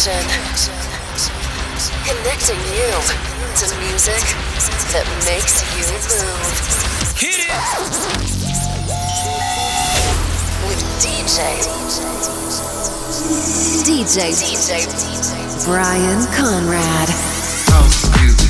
connection. Connecting you to music that makes you move. Hit it! With DJ. DJ. DJ. Brian Conrad. House music.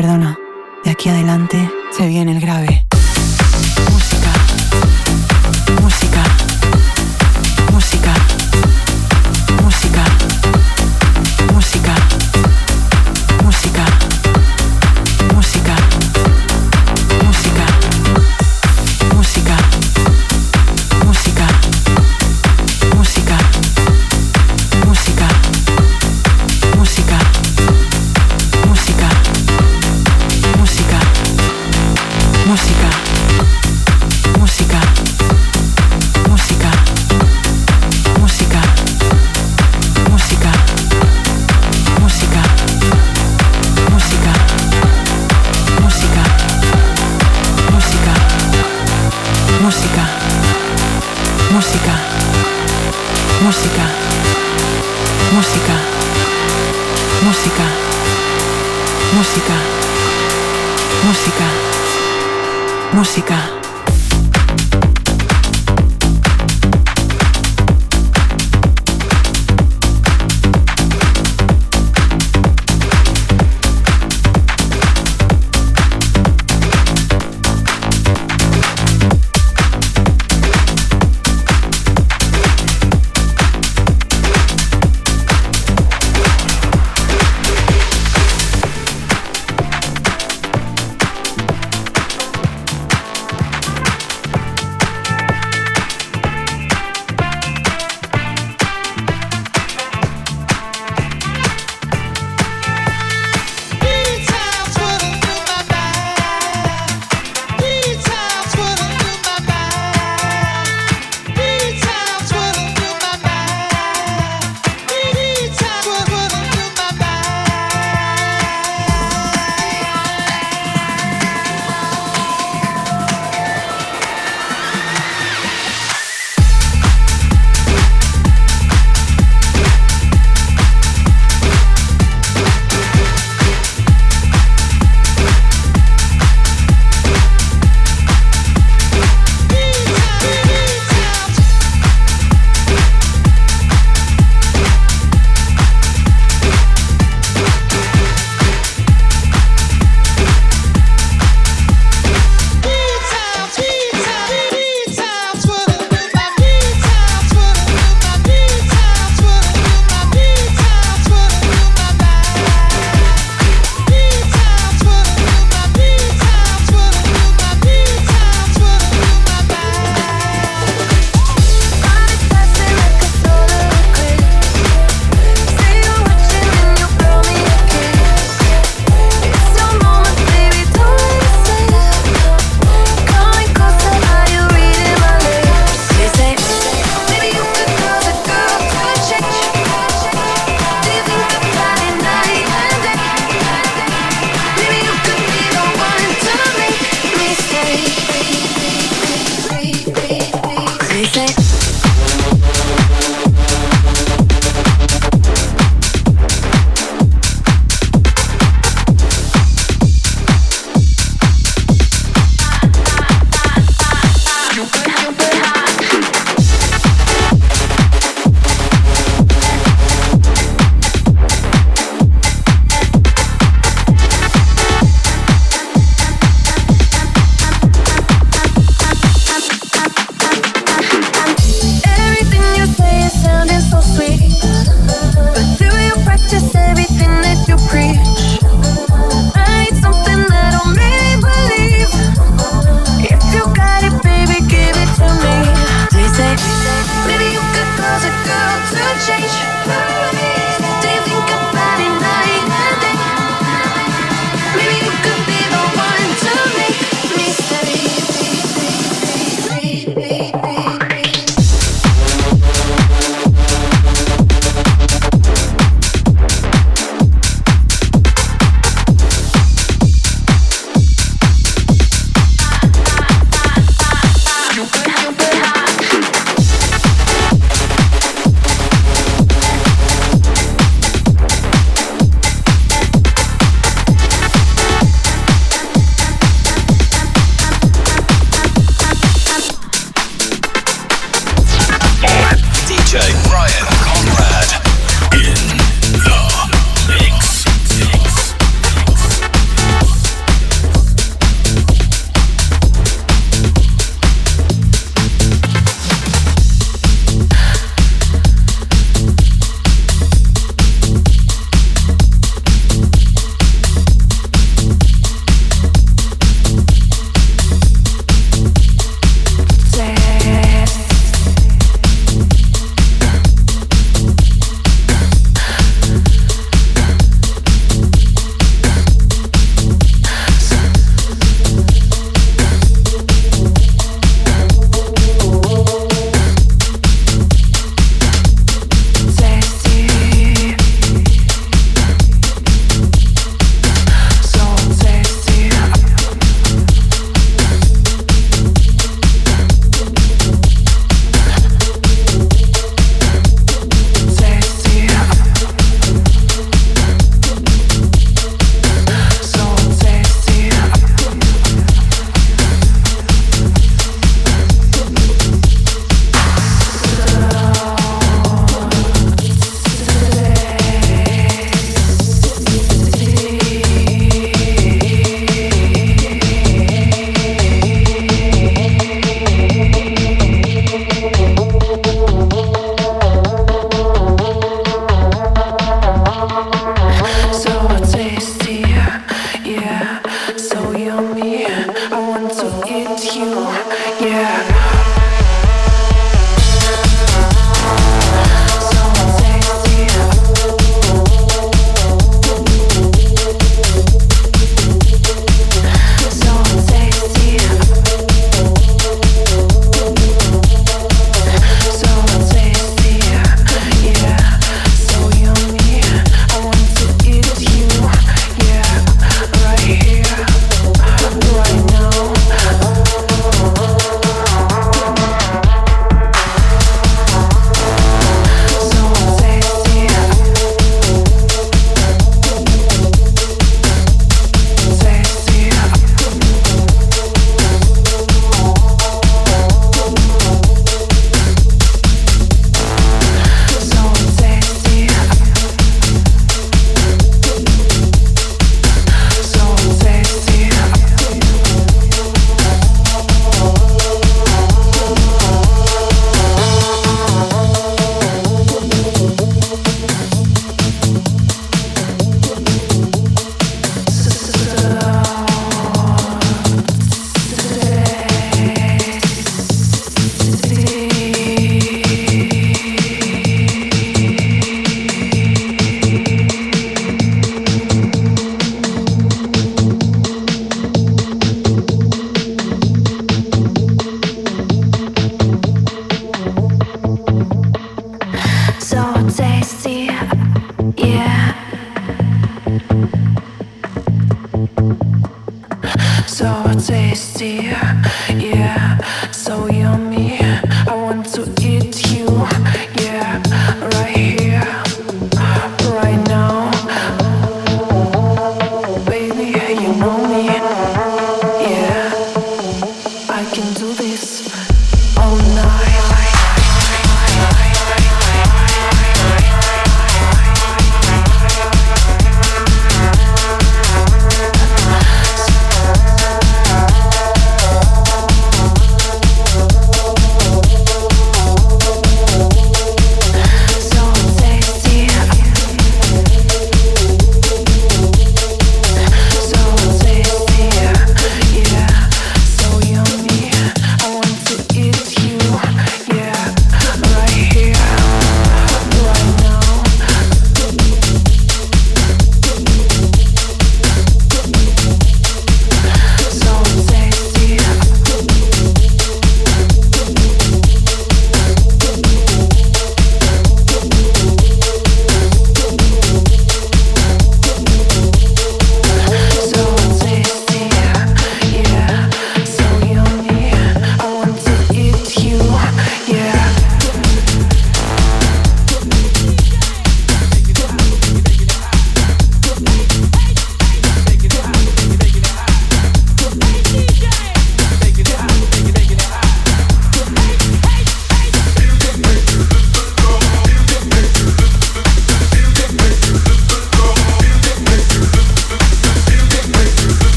perdona. De aquí adelante se viene el grave.